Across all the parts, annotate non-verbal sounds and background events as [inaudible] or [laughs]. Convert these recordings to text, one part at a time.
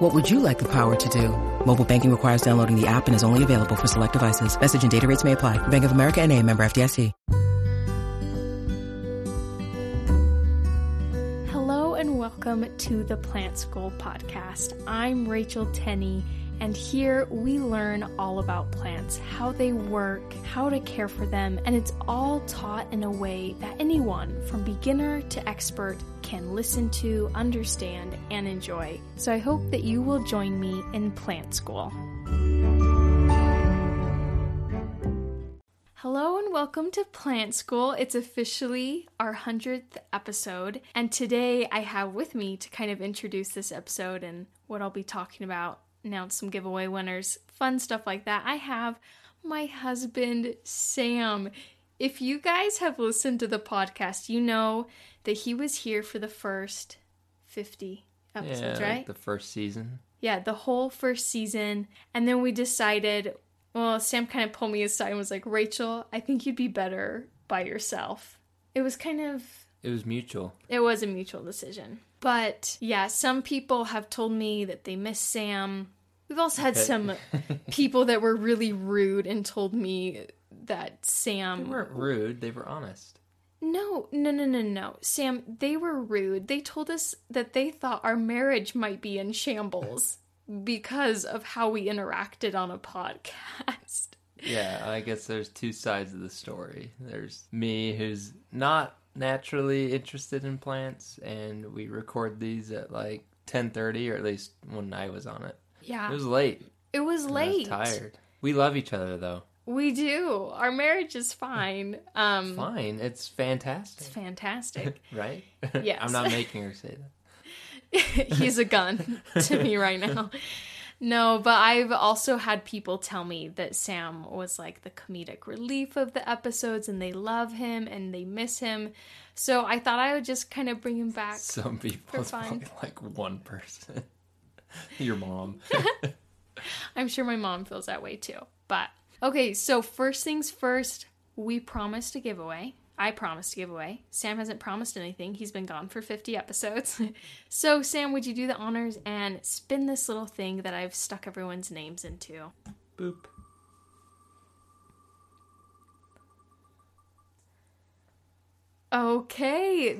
What would you like the power to do? Mobile banking requires downloading the app and is only available for select devices. Message and data rates may apply. Bank of America and a member FDIC. Hello and welcome to the Plant School podcast. I'm Rachel Tenney and here we learn all about plants, how they work, how to care for them, and it's all taught in a way that anyone, from beginner to expert, can listen to, understand, and enjoy. So I hope that you will join me in Plant School. Hello and welcome to Plant School. It's officially our 100th episode, and today I have with me to kind of introduce this episode and what I'll be talking about announce some giveaway winners, fun stuff like that. I have my husband, Sam. If you guys have listened to the podcast, you know that he was here for the first 50 episodes, yeah, right? Like the first season. Yeah, the whole first season. And then we decided, well, Sam kind of pulled me aside and was like, Rachel, I think you'd be better by yourself. It was kind of. It was mutual. It was a mutual decision. But yeah, some people have told me that they miss Sam. We've also had some [laughs] people that were really rude and told me that Sam. They weren't rude, they were honest. No, no, no, no, no. Sam, they were rude. They told us that they thought our marriage might be in shambles [laughs] because of how we interacted on a podcast. Yeah, I guess there's two sides of the story. There's me, who's not naturally interested in plants, and we record these at like 10:30, or at least when I was on it. Yeah, It was late. it was late. Was tired. We love each other though. We do. Our marriage is fine. Um, Fine, it's fantastic, It's fantastic. [laughs] right? Yes. I'm not making her say that. [laughs] He's a gun [laughs] to me right now. No, but I've also had people tell me that Sam was like the comedic relief of the episodes and they love him and they miss him. So I thought I would just kind of bring him back. Some people, For it's probably like one person. Your mom. I'm sure my mom feels that way too. But okay, so first things first, we promised a giveaway. I promised a giveaway. Sam hasn't promised anything. He's been gone for 50 episodes. [laughs] so, Sam, would you do the honors and spin this little thing that I've stuck everyone's names into? Boop. Okay.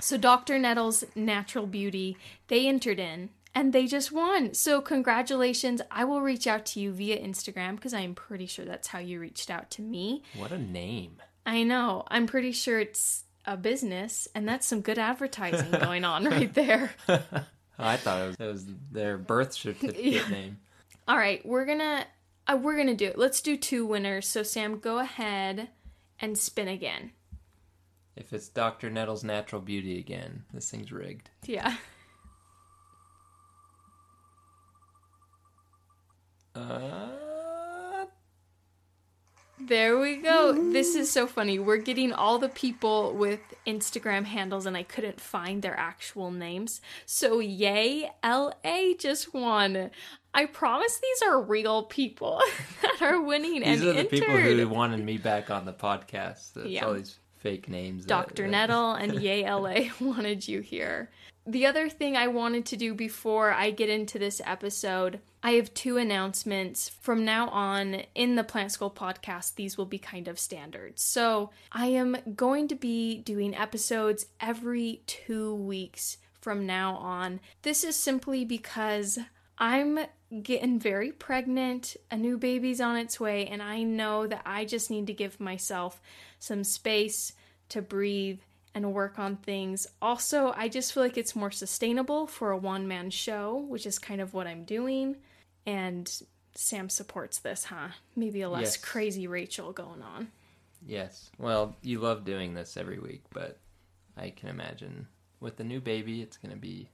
So Dr. Nettle's Natural Beauty, they entered in and they just won. So congratulations. I will reach out to you via Instagram because I'm pretty sure that's how you reached out to me. What a name. I know. I'm pretty sure it's a business and that's some good advertising going on right there. [laughs] I thought it was, it was their birth certificate Yeah. name. All right, we're going to uh, we're going to do it. Let's do two winners. So Sam, go ahead and spin again. If it's Dr. Nettle's Natural Beauty again, this thing's rigged. Yeah. Uh, There we go. This is so funny. We're getting all the people with Instagram handles and I couldn't find their actual names. So yay, LA just won. I promise these are real people [laughs] that are winning these are the entered. people who wanted me back on the podcast. It's Yeah. all these fake names. that- Dr. that- Nettle and [laughs] Yay LA [laughs] wanted you here. The other thing I wanted to do before I get into this episode, I have two announcements. From now on, in the Plant School podcast, these will be kind of standard. So I am going to be doing episodes every two weeks from now on. This is simply because I'm getting very pregnant, a new baby's on its way, and I know that I just need to give myself some space to breathe and work on things. Also, I just feel like it's more sustainable for a one man show, which is kind of what I'm doing. And Sam supports this, huh? Maybe a less Yes. crazy Rachel going on. Yes. Well, you love doing this every week, but I can imagine with the new baby, it's going to be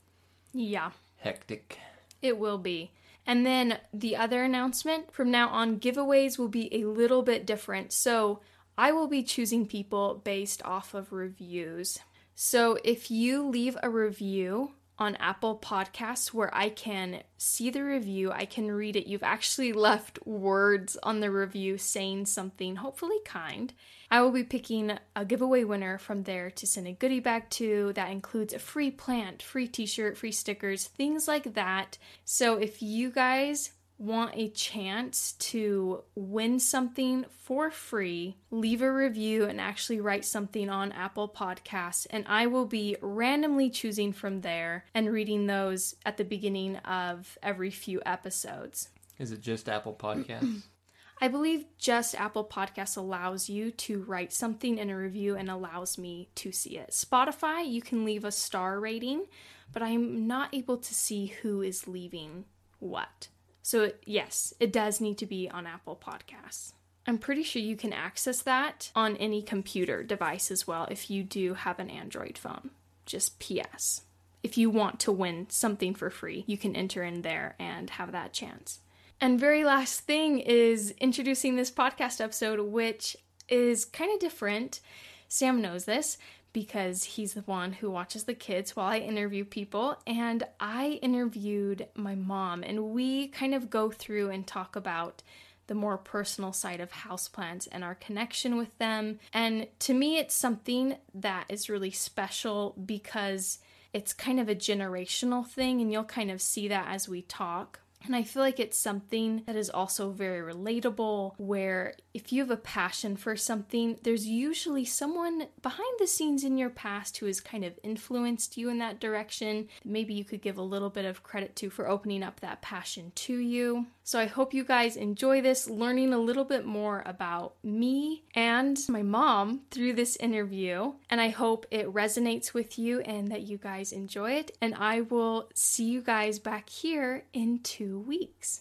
Yeah. hectic. It will be. And then the other announcement from now on, giveaways will be a little bit different. So I will be choosing people based off of reviews. So if you leave a review on Apple Podcasts where I can see the review, I can read it. You've actually [laughs] left words on the review saying something hopefully kind. I will be picking a giveaway winner from there to send a goodie bag to that includes a free plant, free t shirt, free stickers, things like that. So if you guys want a chance to win something for free, leave a review and actually write something on Apple Podcasts, and I will be randomly choosing from there and reading those at the beginning of every few episodes. Is it just Apple Podcasts? [clears throat] I believe just Apple Podcasts allows you to write something in a review and allows me to see it. Spotify, you can leave a star rating, but I'm not able to see who is leaving what. So, yes, it does need to be on Apple Podcasts. I'm pretty sure you can access that on any computer device as well if you do have an Android phone. Just PS. If you want to win something for free, you can enter in there and have that chance. And very last thing is introducing this podcast episode, which is kind of different. Sam knows this because he's the one who watches the kids while I interview people. And I interviewed my mom, and we kind of go through and talk about the more personal side of houseplants and our connection with them. And to me, it's something that is really special because it's kind of a generational thing, and you'll kind of see that as we talk. And I feel like it's something that is also very relatable, where if you have a passion for something, there's usually someone behind the scenes in your past who has kind of influenced you in that direction. Maybe you could give a little bit of credit to for opening up that passion to you. So I hope you guys enjoy this, learning a little bit more about me and my mom through this interview. And I hope it resonates with you and that you guys enjoy it. And I will see you guys back here in two weeks.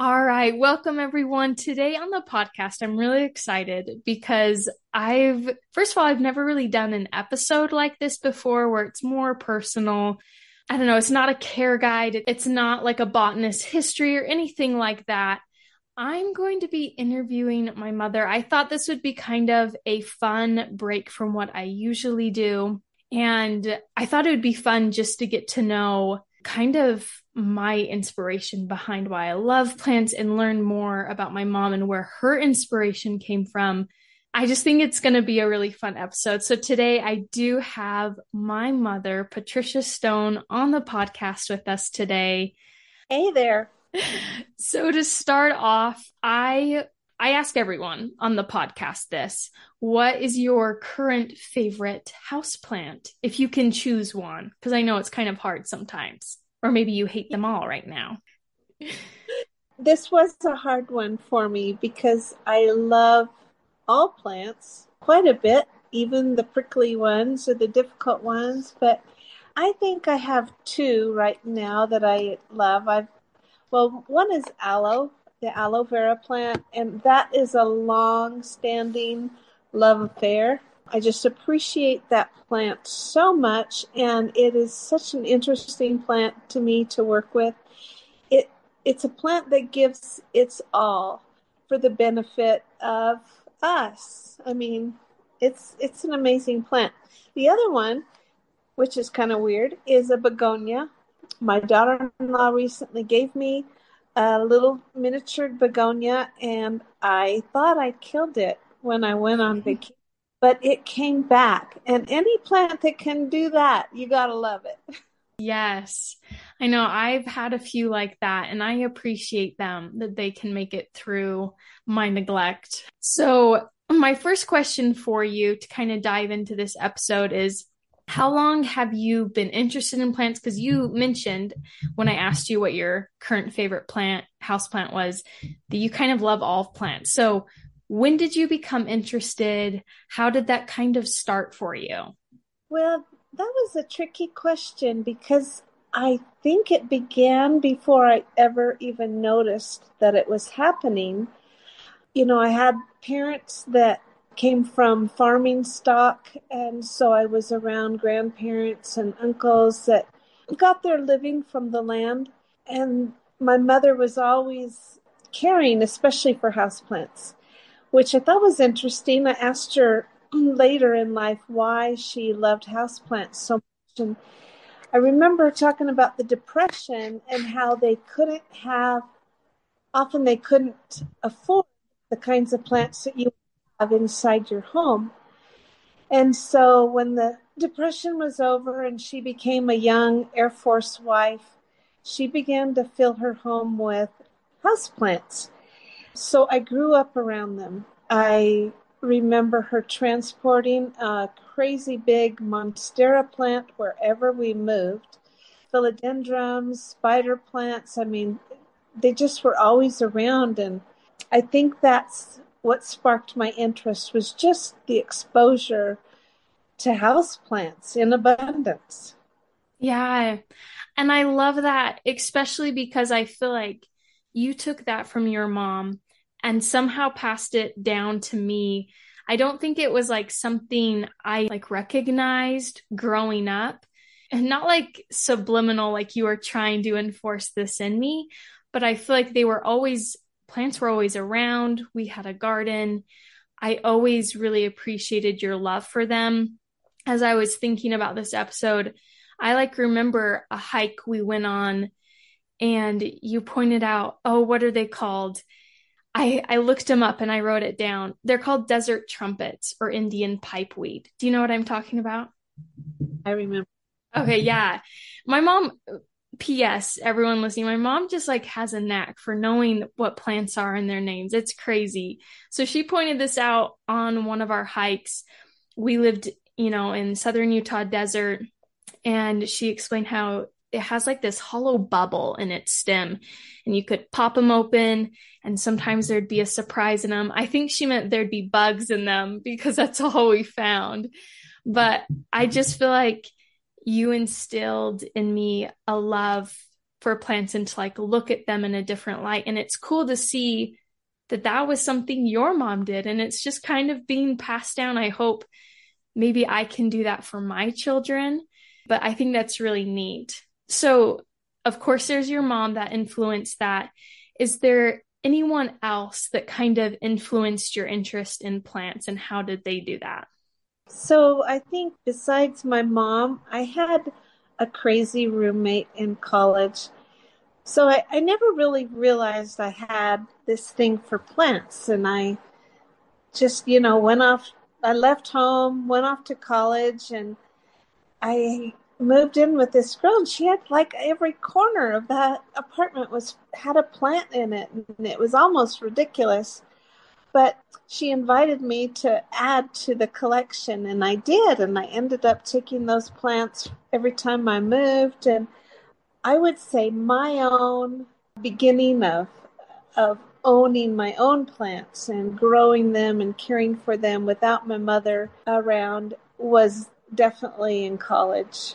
All right, welcome everyone. Today on the podcast, I'm really excited because I've, first of all, I've never really done an episode like this before where it's more personal I don't know, it's not a care guide, it's not like a botanist history or anything like that. I'm going to be interviewing my mother. I thought this would be kind of a fun break from what I usually do. And I thought it would be fun just to get to know kind of my inspiration behind why I love plants and learn more about my mom and where her inspiration came from I just think it's going to be a really fun episode. So today I do have my mother, Patricia Stone, on the podcast with us today. Hey there. [laughs] So to start off, I I ask everyone on the podcast this. What is your current favorite house plant if you can choose one? Because I know it's kind of hard sometimes. Or maybe you hate them all right now. [laughs] This was a hard one for me because I love all plants quite a bit, even the prickly ones or the difficult ones. But I think I have two right now that I love. I've well, one is aloe, the aloe vera plant, and that is a long-standing love affair. I just appreciate that plant so much, and it is such an interesting plant to me to work with. It it's a plant that gives its all for the benefit of us. I mean, it's it's an amazing plant. The other one, which is kind of weird, is a begonia. My daughter-in-law recently gave me a little miniature begonia, and I thought I killed it when I went on vacation. But it came back, and any plant that can do that, you gotta love it. [laughs] Yes, I know. I've had a few like that, and I appreciate them that they can make it through my neglect. So, my first question for you to kind of dive into this episode is how long have you been interested in plants? Because you mentioned when I asked you what your current favorite plant, house plant was, that you kind of love all plants. So, when did you become interested? How did that kind of start for you? Well, that was a tricky question because I think it began before I ever even noticed that it was happening. You know, I had parents that came from farming stock, and so I was around grandparents and uncles that got their living from the land. And my mother was always caring, especially for houseplants. which I thought was interesting. I asked her later in life why she loved houseplants so much. And I remember talking about the depression and how they couldn't have, often they couldn't afford the kinds of plants that you have inside your home. And so when the depression was over and she became a young Air Force wife, she began to fill her home with houseplants. So I grew up around them. I remember her transporting a crazy big monstera plant wherever we moved. Philodendrons, spider plants, I mean, they just were always around. And I think that's what sparked my interest was just the exposure to house plants in abundance. Yeah. And I love that, especially because I feel like you took that from your mom and somehow passed it down to me. I don't think it was like something I like recognized growing up and not like subliminal, like you were trying to enforce this in me, but I feel like they were always, plants were always around. We had a garden. I always really appreciated your love for them. As I was thinking about this episode, I like remember a hike we went on and you pointed out, oh, what are they called? I, I looked them up and I wrote it down. They're called desert trumpets or Indian pipeweed. Do you know what I'm talking about? I remember. Okay, yeah. My mom, P.S., everyone listening, my mom just like has a knack for knowing what plants are and their names. It's crazy. So she pointed this out on one of our hikes. We lived, you know, in southern Utah desert, and she explained how it has like this hollow bubble in its stem and you could pop them open and sometimes there'd be a surprise in them. I think she meant there'd be bugs in them because that's all we found. But I just feel like you instilled in me a love for plants and to like look at them in a different light. And it's cool to see that that was something your mom did. And it's just kind of being passed down. I hope maybe I can do that for my children. But I think that's really neat. So, of course, there's your mom that influenced that. Is there anyone else that kind of influenced your interest in plants and how did they do that? So, I think besides my mom, I had a crazy roommate in college. So, I, I never really realized I had this thing for plants. And I just, you know, went off, I left home, went off to college, and I moved in with this girl and she had like every corner of that apartment was had a plant in it and it was almost ridiculous but she invited me to add to the collection and I did and I ended up taking those plants every time I moved and I would say my own beginning of of owning my own plants and growing them and caring for them without my mother around was definitely in college.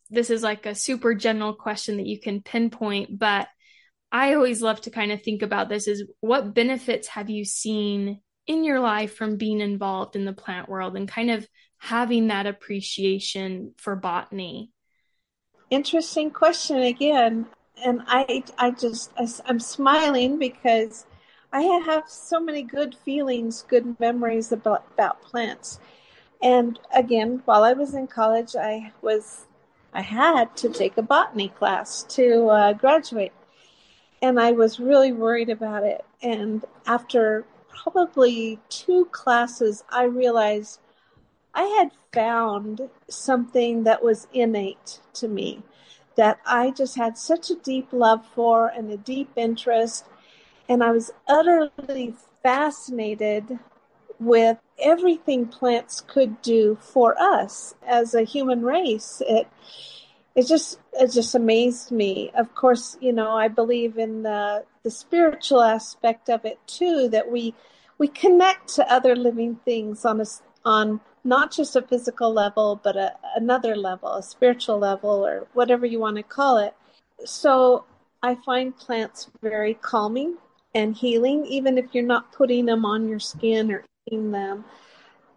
this is like a super general question that you can pinpoint, but I always love to kind of think about this is what benefits have you seen in your life from being involved in the plant world and kind of having that appreciation for botany? Interesting question again. And I, I just, I'm smiling because I have so many good feelings, good memories about, about plants. And again, while I was in college, I was I had to take a botany class to uh, graduate. And I was really worried about it. And after probably two classes, I realized I had found something that was innate to me that I just had such a deep love for and a deep interest. And I was utterly fascinated with everything plants could do for us as a human race. It it just it just amazed me. Of course, you know, I believe in the the spiritual aspect of it too that we we connect to other living things on a on not just a physical level, but a, another level, a spiritual level, or whatever you want to call it. So I find plants very calming and healing, even if you're not putting them on your skin or them.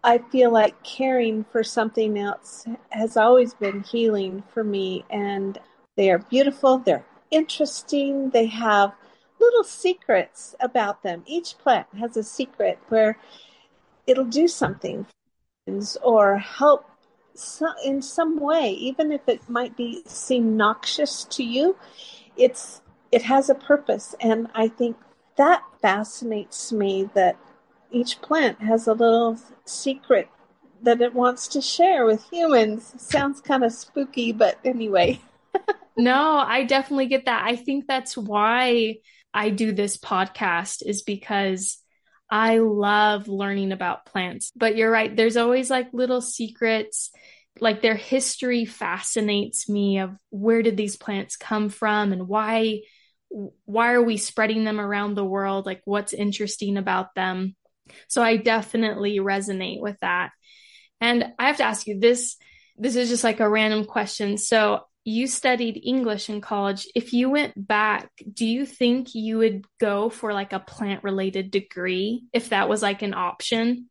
I feel like caring for something else has always been healing for me. And they are beautiful, they're interesting, they have little secrets about them. Each plant has a secret where it'll do something or help in some way, even if it might be seem noxious to you. It's it has a purpose, and I think that fascinates me. That each plant has a little secret that it wants to share with humans. Sounds kind of spooky, but anyway. [laughs] no, I definitely get that. I think that's why I do this podcast is because I love learning about plants. But you're right, there's always like little secrets. Like their history fascinates me of where did these plants come from and why why are we spreading them around the world? Like what's interesting about them? So I definitely resonate with that. And I have to ask you this this is just like a random question. So you studied English in college. If you went back, do you think you would go for like a plant related degree if that was like an option?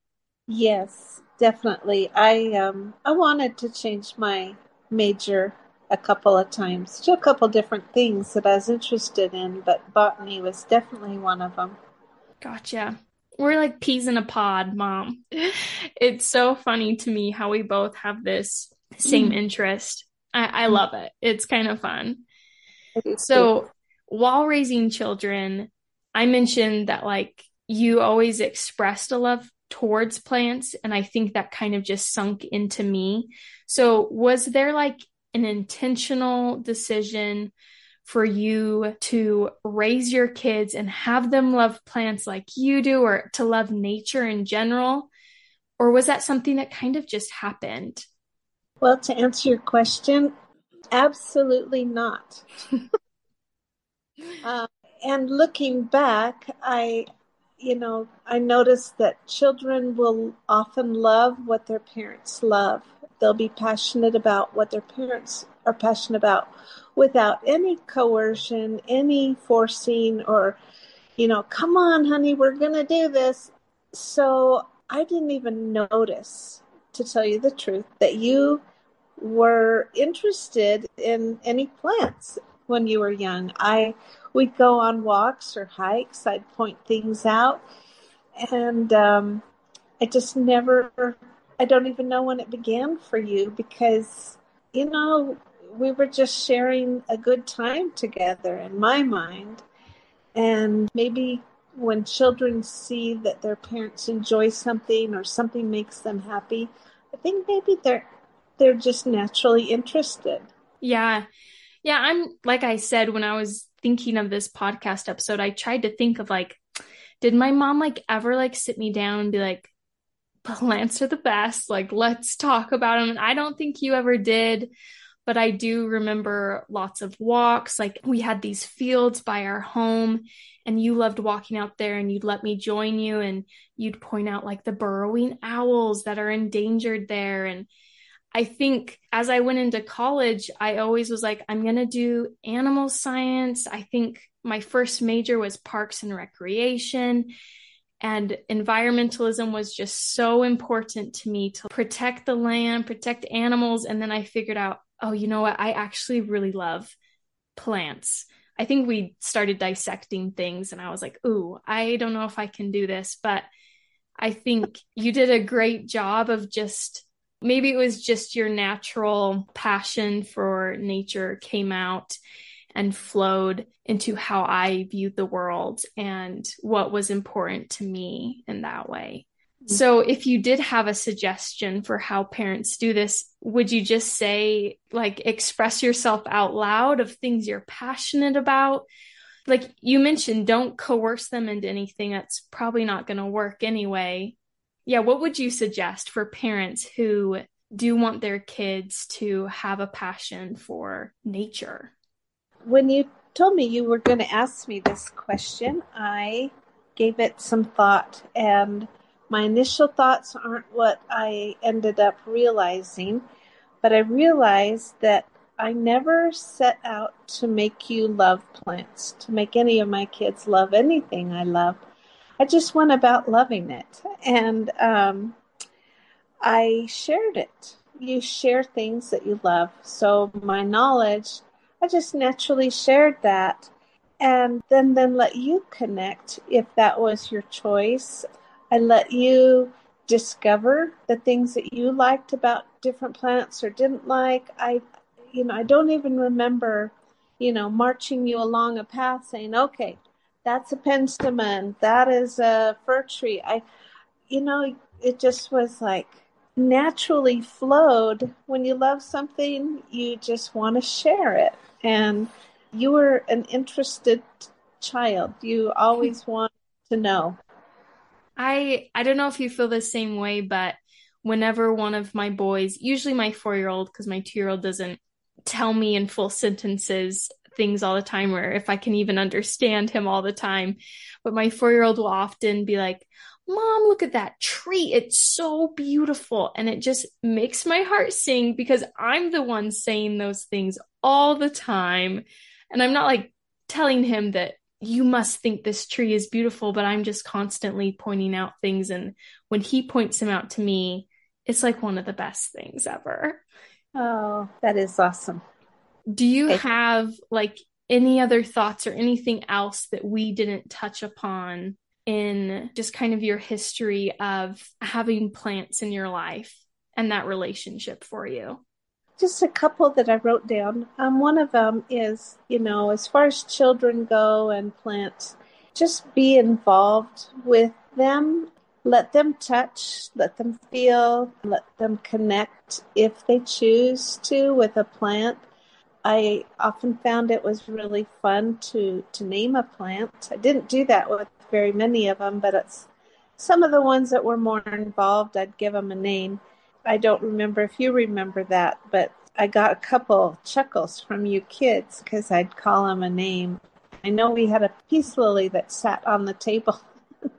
Yes, definitely. I um I wanted to change my major a couple of times to a couple different things that I was interested in, but botany was definitely one of them. Gotcha. We're like peas in a pod, mom. [laughs] It's so funny to me how we both have this same mm. interest I, I love it. It's kind of fun. So while raising children, I mentioned that like you always expressed a love towards plants and I think that kind of just sunk into me. So was there like an intentional decision for you to raise your kids and have them love plants like you do or to love nature in general? Or was that something that kind of just happened? Well, to answer your question, absolutely not. [laughs] uh, and looking back, I, you know, I noticed that children will often love what their parents love. They'll be passionate about what their parents are passionate about without any coercion, any forcing, or, you know, come on, honey, we're going to do this. So I didn't even notice, to tell you the truth, that you were interested in any plants when you were young. I we'd go on walks or hikes. I'd point things out, and um, I just never. I don't even know when it began for you because you know we were just sharing a good time together in my mind, and maybe when children see that their parents enjoy something or something makes them happy, I think maybe they're they're just naturally interested. Yeah. Yeah, I'm like I said when I was thinking of this podcast episode, I tried to think of like did my mom like ever like sit me down and be like plants are the best, like let's talk about them and I don't think you ever did. But I do remember lots of walks. Like we had these fields by our home, and you loved walking out there, and you'd let me join you, and you'd point out like the burrowing owls that are endangered there. And I think as I went into college, I always was like, I'm going to do animal science. I think my first major was parks and recreation. And environmentalism was just so important to me to protect the land, protect animals. And then I figured out, oh, you know what? I actually really love plants. I think we started dissecting things, and I was like, ooh, I don't know if I can do this. But I think you did a great job of just maybe it was just your natural passion for nature came out and flowed into how I viewed the world and what was important to me in that way. Mm-hmm. So, if you did have a suggestion for how parents do this, would you just say, like, express yourself out loud of things you're passionate about? Like you mentioned, don't coerce them into anything that's probably not going to work anyway. Yeah, what would you suggest for parents who do want their kids to have a passion for nature? When you told me you were going to ask me this question, I gave it some thought and my initial thoughts aren't what I ended up realizing, but I realized that I never set out to make you love plants, to make any of my kids love anything I love. I just went about loving it. And um, I shared it. You share things that you love. So my knowledge, I just naturally shared that. And then, then let you connect if that was your choice. I let you discover the things that you liked about different plants or didn't like. I, you know, I don't even remember, you know, marching you along a path saying, okay, that's a penstemon, that is a fir tree. I, you know, it just was like naturally flowed. When you love something, you just want to share it. And you were an interested child. You always [laughs] want to know. I I don't know if you feel the same way, but whenever one of my boys, usually my four year old, because my two year old doesn't tell me in full sentences things all the time, or if I can even understand him all the time, but my four year old will often be like, Mom, look at that tree. It's so beautiful. And it just makes my heart sing because I'm the one saying those things all the time. And I'm not like telling him that you must think this tree is beautiful, but I'm just constantly pointing out things. And when he points them out to me, it's like one of the best things ever. Oh, that is awesome. Do you okay. have like any other thoughts or anything else that we didn't touch upon in just kind of your history of having plants in your life and that relationship for you? Just a couple that I wrote down. Um, one of them is, you know, as far as children go and plants, just be involved with them. Let them touch, let them feel, let them connect if they choose to with a plant. I often found it was really fun to, to name a plant. I didn't do that with very many of them, but it's some of the ones that were more involved, I'd give them a name. I don't remember if you remember that, but I got a couple chuckles from you kids because I'd call them a name. I know we had a peace lily that sat on the table. [laughs]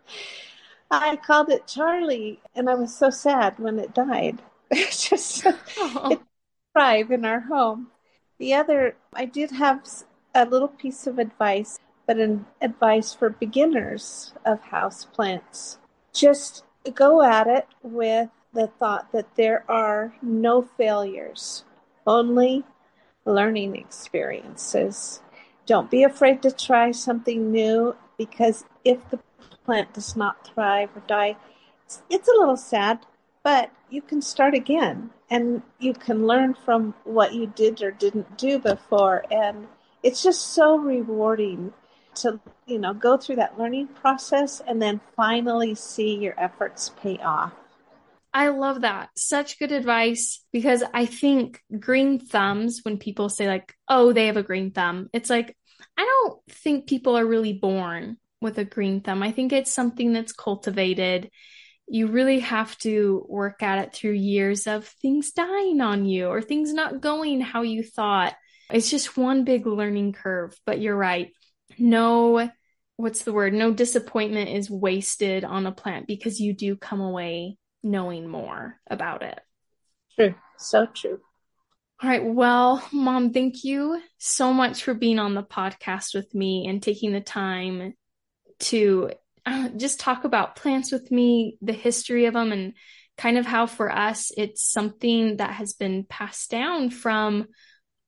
I called it Charlie, and I was so sad when it died. [laughs] It's just [laughs] oh. it thrive in our home. The other, I did have a little piece of advice, but an advice for beginners of house plants. Just go at it with the thought that there are no failures, only learning experiences. Don't be afraid to try something new because if the plant does not thrive or die, it's, a little sad, but you can start again and you can learn from what you did or didn't do before. And it's just so rewarding to, you know, go through that learning process and then finally see your efforts pay off. I love that. Such good advice because I think green thumbs, when people say, like, oh, they have a green thumb, it's like, I don't think people are really born with a green thumb. I think it's something that's cultivated. You really have to work at it through years of things dying on you or things not going how you thought. It's just one big learning curve. But you're right. No, what's the word? No disappointment is wasted on a plant because you do come away knowing more about it. True. So true. All right. Well, mom, thank you so much for being on the podcast with me and taking the time to uh, just talk about plants with me, the history of them, and kind of how for us it's something that has been passed down from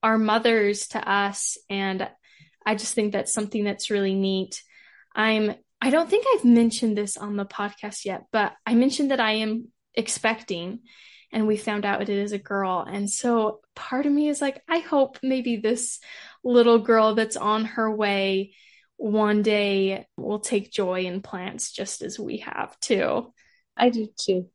our mothers to us. And I just think that's something that's really neat. I'm I don't think I've mentioned this on the podcast yet, but I mentioned that I am expecting. and we found out it is a girl. And so part of me is like, I hope maybe this little girl that's on her way one day will take joy in plants just as we have too. I do too.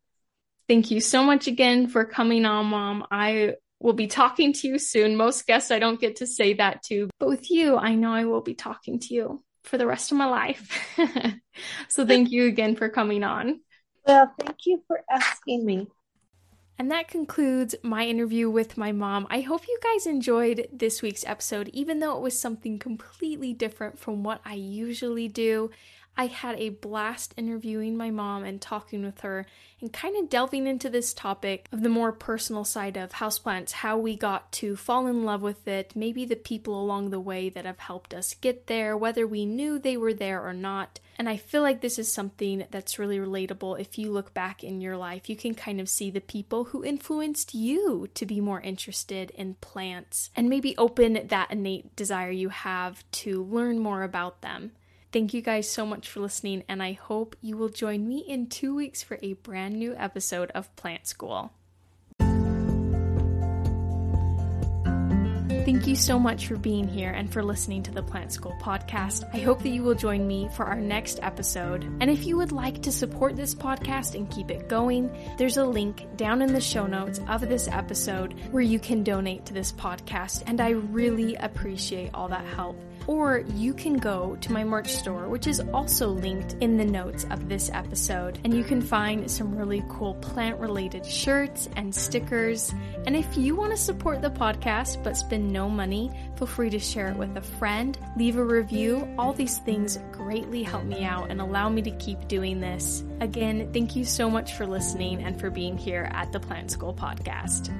Thank you so much again for coming on, Mom. I will be talking to you soon. Most guests I don't get to say that to, but with you, I know I will be talking to you for the rest of my life. [laughs] so thank you again for coming on. Well, thank you for asking me. And that concludes my interview with my mom. I hope you guys enjoyed this week's episode, even though it was something completely different from what I usually do. I had a blast interviewing my mom and talking with her and kind of delving into this topic of the more personal side of houseplants, how we got to fall in love with it, maybe the people along the way that have helped us get there, whether we knew they were there or not. And I feel like this is something that's really relatable. If you look back in your life, you can kind of see the people who influenced you to be more interested in plants and maybe open that innate desire you have to learn more about them. Thank you guys so much for listening, and I hope you will join me in two weeks for a brand new episode of Plant School. Thank you so much for being here and for listening to the Plant School podcast. I hope that you will join me for our next episode. And if you would like to support this podcast and keep it going, there's a link down in the show notes of this episode where you can donate to this podcast. And I really appreciate all that help or you can go to my merch store, which is also linked in the notes of this episode. And you can find some really cool plant related shirts and stickers. And if you want to support the podcast but spend no money, feel free to share it with a friend, leave a review. All these things greatly help me out and allow me to keep doing this. Again, thank you so much for listening and for being here at the Plant School Podcast.